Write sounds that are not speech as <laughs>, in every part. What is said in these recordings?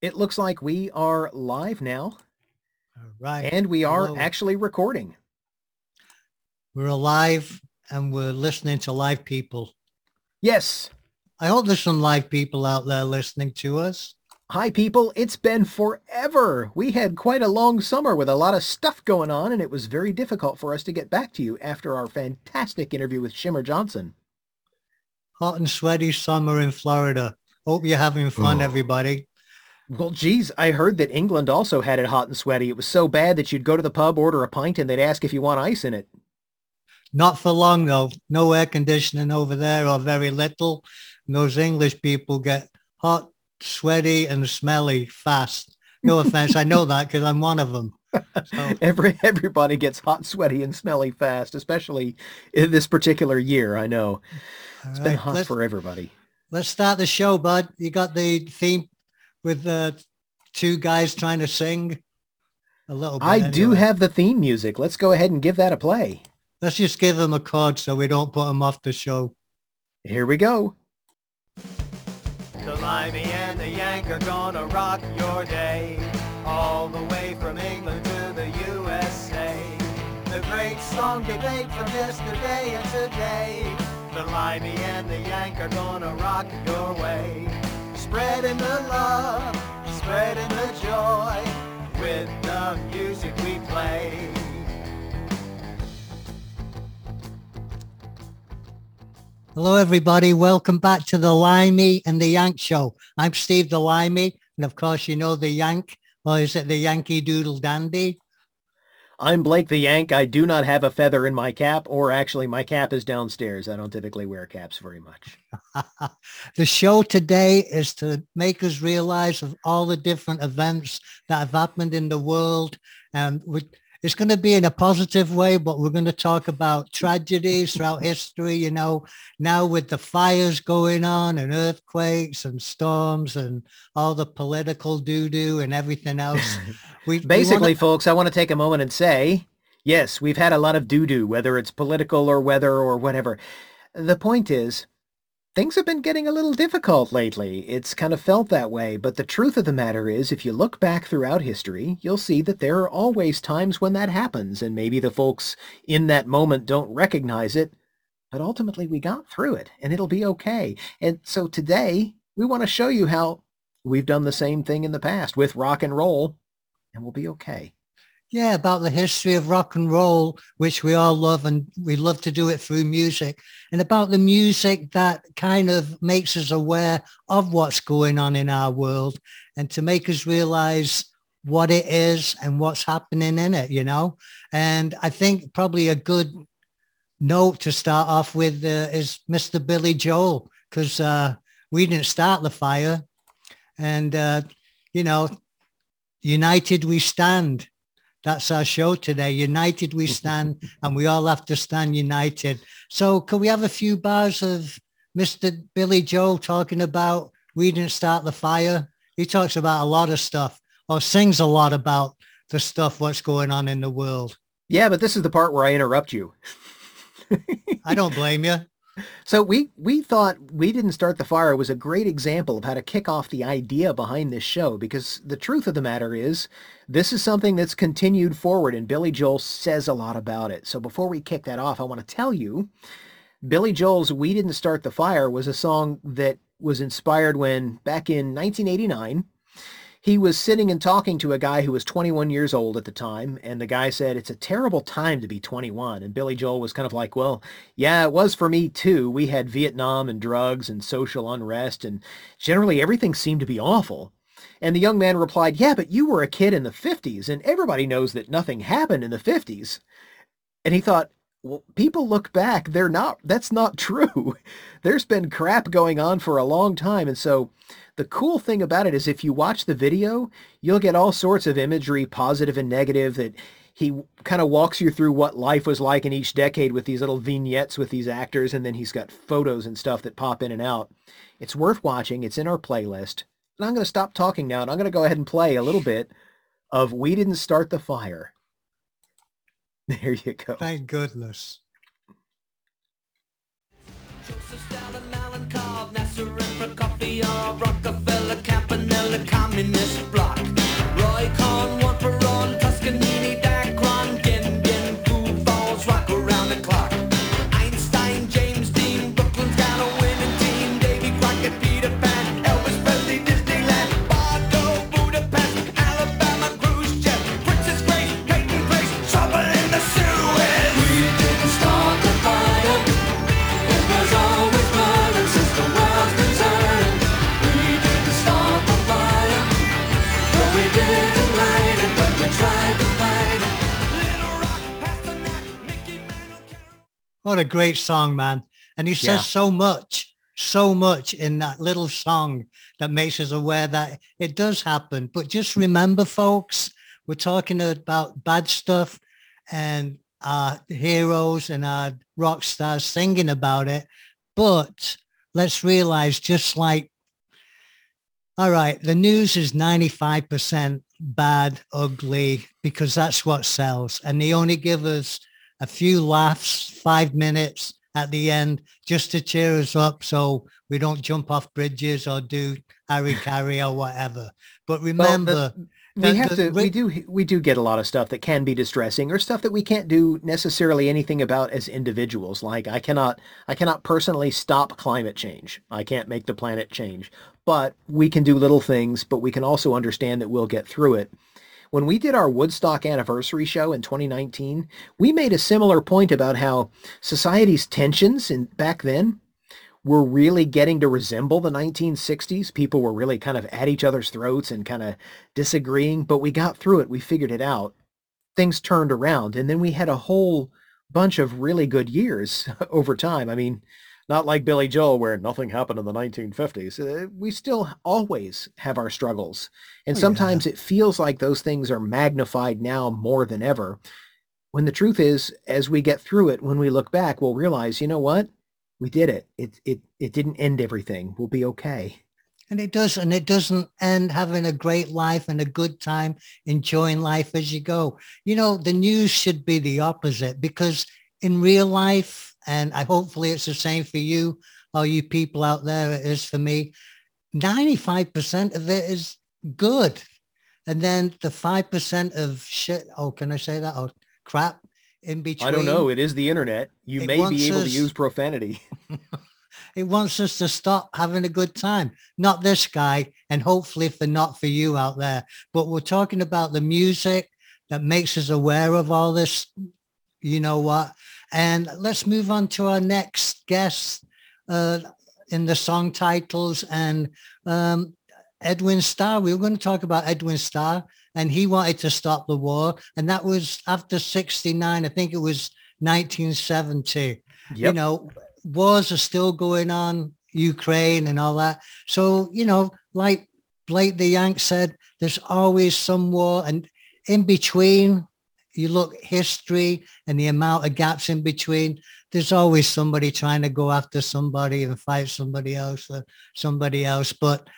It looks like we are live now. All right. And we are Hello. actually recording. We're alive and we're listening to live people. Yes. I hope there's some live people out there listening to us. Hi, people. It's been forever. We had quite a long summer with a lot of stuff going on, and it was very difficult for us to get back to you after our fantastic interview with Shimmer Johnson. Hot and sweaty summer in Florida. Hope you're having fun, Oh. everybody. Well, geez, I heard that England also had it hot and sweaty. It was so bad that you'd go to the pub, order a pint, and they'd ask if you want ice in it. Not for long though. No air conditioning over there or very little. And those English people get hot, sweaty and smelly fast. No offense. I know that because I'm one of them. So, <laughs> Every everybody gets hot, sweaty, and smelly fast, especially in this particular year. I know all it's been hot for everybody. let's start the show, bud. You got the theme with the two guys trying to sing a little bit. I do have the theme music. Let's go ahead and give that a play. Let's just give them a chord so we don't put them off the show. Here we go. The Limey and the Yank are gonna rock your day. All the way from England to the USA. The great song debate from yesterday and today. The Limey and the Yank are gonna rock your way. Spreading the love, spreading the joy. With the music we play. Hello, everybody. Welcome back to the Limey and the Yank Show. I'm Steve the Limey, and of course, you know the Yank. Or is it the Yankee Doodle Dandy? I'm Blake the Yank. I do not have a feather in my cap, or actually my cap is downstairs. I don't typically wear caps very much. <laughs> the show today is to make us realize of all the different events that have happened in the world. And we, it's going to be in a positive way, but we're going to talk about tragedies throughout history, you know, now with the fires going on and earthquakes and storms and all the political doo-doo and everything else. <laughs> We, we Basically, wanna- folks, I want to take a moment and say, yes, we've had a lot of doo-doo, whether it's political or weather or whatever. The point is, things have been getting a little difficult lately. It's kind of felt that way, but the truth of the matter is, if you look back throughout history, you'll see that there are always times when that happens, and maybe the folks in that moment don't recognize it, but ultimately we got through it, and it'll be okay. And so today, we want to show you how we've done the same thing in the past with rock and roll, and we'll be okay. Yeah, about the history of rock and roll, which we all love, and we love to do it through music, and about the music that kind of makes us aware of what's going on in our world, and to make us realize what it is and what's happening in it, you know. And I think probably a good note to start off with uh, is Mr. Billy Joel, because uh, we didn't start the fire, and uh, you know, united we stand that's our show today. United we stand <laughs> and we all have to stand united. So can we have a few bars of Mr. Billy Joel talking about we didn't start the fire? He talks about a lot of stuff or sings a lot about the stuff what's going on in the world. Yeah, but this is the part where I interrupt you. I don't blame you. So we we thought we didn't start the fire was a great example of how to kick off the idea behind this show because the truth of the matter is this is something that's continued forward and Billy Joel says a lot about it. So before we kick that off, I want to tell you Billy Joel's We Didn't Start the Fire was a song that was inspired when back in 1989 he was sitting and talking to a guy who was 21 years old at the time, and the guy said, it's a terrible time to be 21. And Billy Joel was kind of like, well, yeah, it was for me too. We had Vietnam and drugs and social unrest, and generally everything seemed to be awful. And the young man replied, yeah, but you were a kid in the 50s, and everybody knows that nothing happened in the 50s. And he thought, people look back, they're not, that's not true. <laughs> There's been crap going on for a long time. And so the cool thing about it is if you watch the video, you'll get all sorts of imagery, positive and negative, that he kind of walks you through what life was like in each decade with these little vignettes with these actors, and then he's got photos and stuff that pop in and out. It's worth watching. It's in our playlist. And I'm going to stop talking now, and I'm going to go ahead and play a little bit of We Didn't Start the Fire. <laughs> There you go. Thank goodness. Joseph Stalin, Malenkov, Nasser Rockefeller, Campanella, communist bloc. Roy Cohn, one for What a great song, man. And he says Yeah. so much, so much in that little song that makes us aware that it does happen. But just remember, folks, we're talking about bad stuff and our heroes and our rock stars singing about it. But let's realize just like, all right, the news is 95% bad, ugly, because that's what sells. And they only give us a few laughs, five minutes at the end just to cheer us up so we don't jump off bridges or do hari-kari or whatever. But remember, we the- have to we do we do get a lot of stuff that can be distressing or stuff that we can't do necessarily anything about as individuals. Like i cannot i cannot personally stop climate change. I can't make the planet change. But we can do little things but we can also understand that we'll get through it when we did our woodstock anniversary show in 2019 we made a similar point about how society's tensions in back then were really getting to resemble the 1960s. People were really kind of at each other's throats and kind of disagreeing, but we got through it. We figured it out. Things turned around and then we had a whole bunch of really good years <laughs> over time. I mean, not like Billy Joel where nothing happened in the 1950s. Uh, we still always have our struggles. And Oh, yeah. sometimes it feels like those things are magnified now more than ever. When the truth is, as we get through it, when we look back, we'll realize, you know what? We did it. It it it didn't end everything. We'll be okay. and it does, and it doesn't end having a great life and a good time, enjoying life as you go. You know, the news should be the opposite because in real life, and I hopefully it's the same for you, all you people out there, it is for me, 95% of it is good. And then the 5% of shit, oh, can I say that? Oh, crap in between. I don't know. It is the internet. You It may be able to use profanity. <laughs> <laughs> It wants us to stop having a good time. Not this guy, and hopefully for not for you out there. But we're talking about the music that makes us aware of all this. You know what? And let's move on to our next guest uh, in the song titles and um, Edwin Starr. We were going to talk about Edwin Starr, and he wanted to stop the war, and that was after '69. I think it was 1970 you know, wars are still going on, Ukraine and all that. So, you know, like Blake the Yank said, there's always some war. And in between, you look history and the amount of gaps in between, there's always somebody trying to go after somebody and fight somebody else or somebody else. But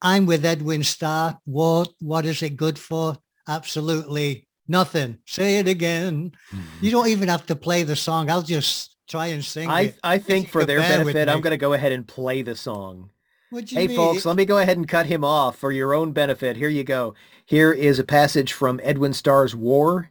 I'm with Edwin Starr. What what is it good for? Absolutely nothing. Say it again. Mm-hmm. You don't even have to play the song. I'll just try and sing I it. I think for their benefit, I'm going to go ahead and play the song. What do you Hey mean? folks, let me go ahead and cut him off for your own benefit. Here you go. Here is a passage from Edwin Starr's War,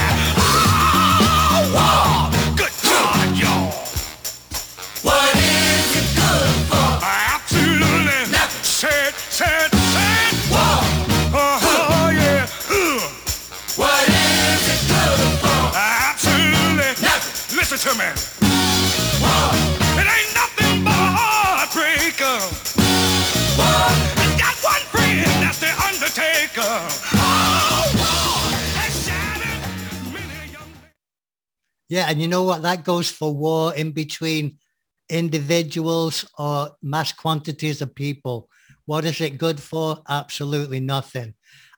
It ain't nothing but a heartbreaker. I got one friend, that's the Undertaker. Oh, Yeah, and you know what? That goes for war in between individuals or mass quantities of people. What is it good for? Absolutely nothing.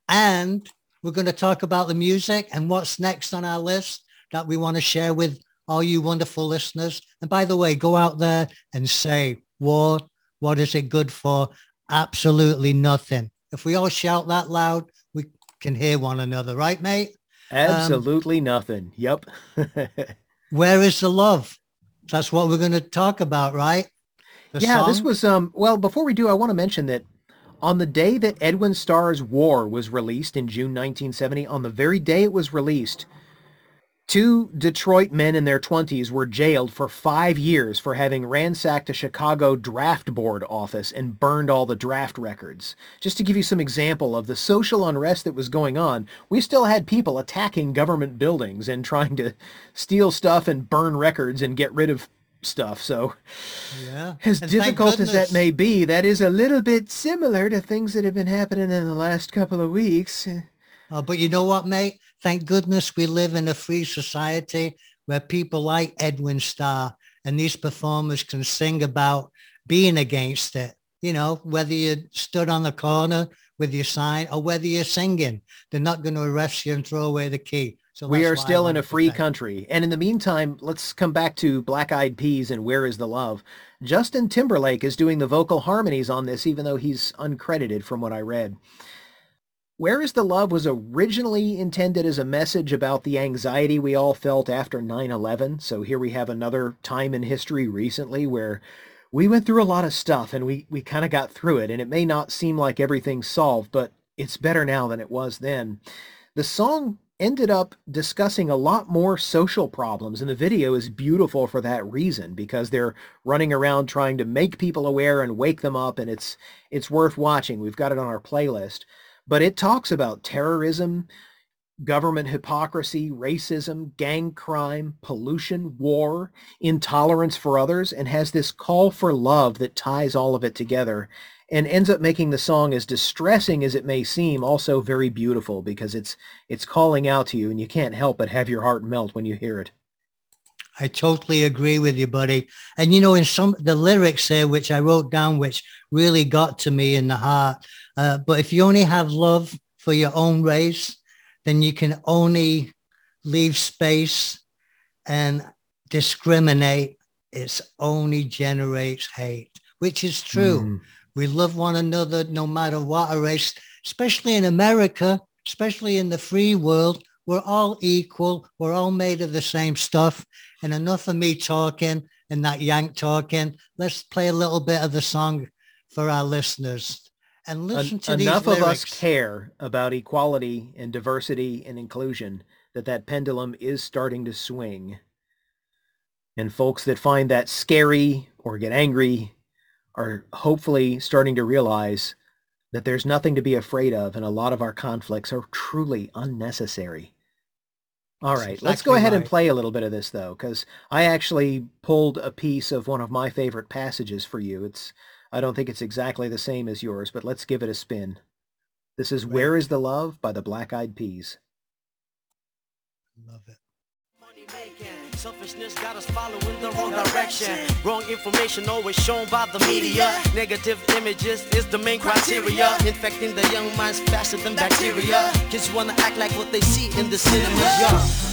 And we're going to talk about the music and what's next on our list. that we want to share with all you wonderful listeners. And by the way, go out there and say, war, what is it good for? Absolutely nothing. If we all shout that loud, we can hear one another, right, mate? Absolutely nothing. Yep. <laughs> Where is the love? That's what we're going to talk about, right? The yeah, this was um well, before we do, I want to mention that on the day that Edwin Starr's War was released in June 1970, on the very day it was released, two Detroit men in their 20s were jailed for 5 years for having ransacked a Chicago draft board office and burned all the draft records. Just to give you some example of the social unrest that was going on, we still had people attacking government buildings and trying to steal stuff and burn records and get rid of stuff. So yeah. as And difficult as that may be, that is a little bit similar to things that have been happening in the last couple of weeks. Oh, but you know what, mate? Thank goodness we live in a free society where people like Edwin Starr and these performers can sing about being against it. You know, whether you stood on the corner with your sign or whether you're singing, they're not going to arrest you and throw away the key. So we are still in a free country. And in the meantime, let's come back to Black Eyed Peas and Where is the Love. Justin Timberlake is doing the vocal harmonies on this, even though he's uncredited from what I read. Where is the Love was originally intended as a message about the anxiety we all felt after 9-11. So here we have another time in history recently where we went through a lot of stuff and we, we kind of got through it. And it may not seem like everything's solved, but it's better now than it was then. The song ended up discussing a lot more social problems and the video is beautiful for that reason because they're running around trying to make people aware and wake them up and it's it's worth watching. We've got it on our playlist. But it talks about terrorism, government hypocrisy, racism, gang crime, pollution, war, intolerance for others, and has this call for love that ties all of it together and ends up making the song as distressing as it may seem also very beautiful because it's it's calling out to you and you can't help but have your heart melt when you hear it. I totally agree with you, buddy. And you know, in some the lyrics there, which I wrote down, which really got to me in the heart. Uh, but if you only have love for your own race, then you can only leave space and discriminate. It only generates hate, which is true. Mhm. We love one another no matter what a race, especially in America, especially in the free world. We're all equal. We're all made of the same stuff. And enough of me talking and that yank talking. Let's play a little bit of the song for our listeners and listen En- to enough of us care about equality and diversity and inclusion that that pendulum is starting to swing. And folks that find that scary or get angry are hopefully starting to realize that there's nothing to be afraid of and a lot of our conflicts are truly unnecessary. all right, right, let's go exactly ahead and play a little bit of this though, because I actually pulled a piece of one of my favorite passages for you. It's I don't think it's exactly the same as yours, but let's give it a spin. This is Right. Where is the Love by the Black Eyed Peas. Love it. Money making. Selfishness got us following the wrong direction. Wrong information always shown by the media. Negative images is the main criteria. Infecting the young minds faster than bacteria. Kids wanna act like what they see in the cinemas, yeah.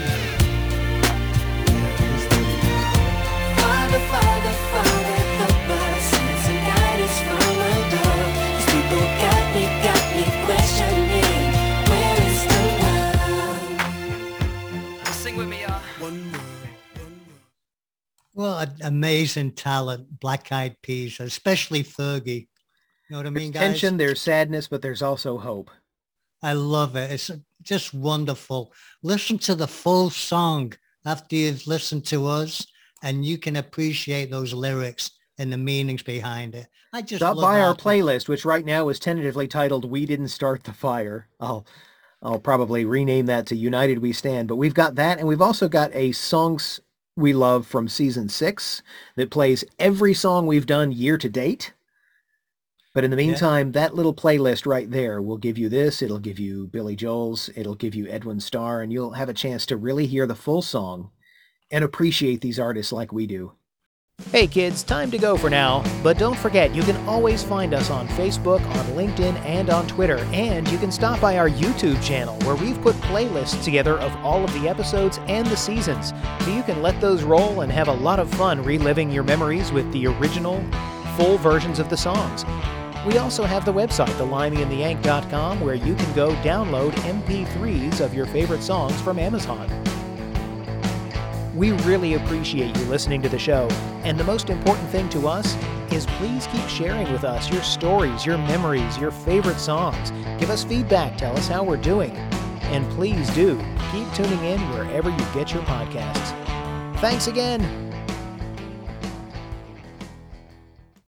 Well, amazing talent, Black Eyed Peas, especially Fergie. You know what I mean, There's guys? tension, there's sadness, but there's also hope. I love it. It's just wonderful. Listen to the full song after you've listened to us and you can appreciate those lyrics and the meanings behind it. I just Stop by our playlist, which right now is tentatively titled "We Didn't Start the Fire." I'll I'll probably rename that to "United We Stand," but we've got that, and we've also got a songs we love from season six that plays every song we've done year to date. But in the meantime, that little playlist right there will give you this. It'll give you Billy Joel's. It'll give you Edwin Starr, and you'll have a chance to really hear the full song and appreciate these artists like we do. Hey kids, time to go for now. But don't forget, you can always find us on Facebook, on LinkedIn, and on Twitter. And you can stop by our YouTube channel where we've put playlists together of all of the episodes and the seasons. So you can let those roll and have a lot of fun reliving your memories with the original, full versions of the songs. We also have the website, thelimeyandtheyank.com, where you can go download MP3s of your favorite songs from Amazon. We really appreciate you listening to the show, and the most important thing to us is please keep sharing with us your stories, your memories, your favorite songs. Give us feedback, tell us how we're doing, and please do keep tuning in wherever you get your podcasts. Thanks again.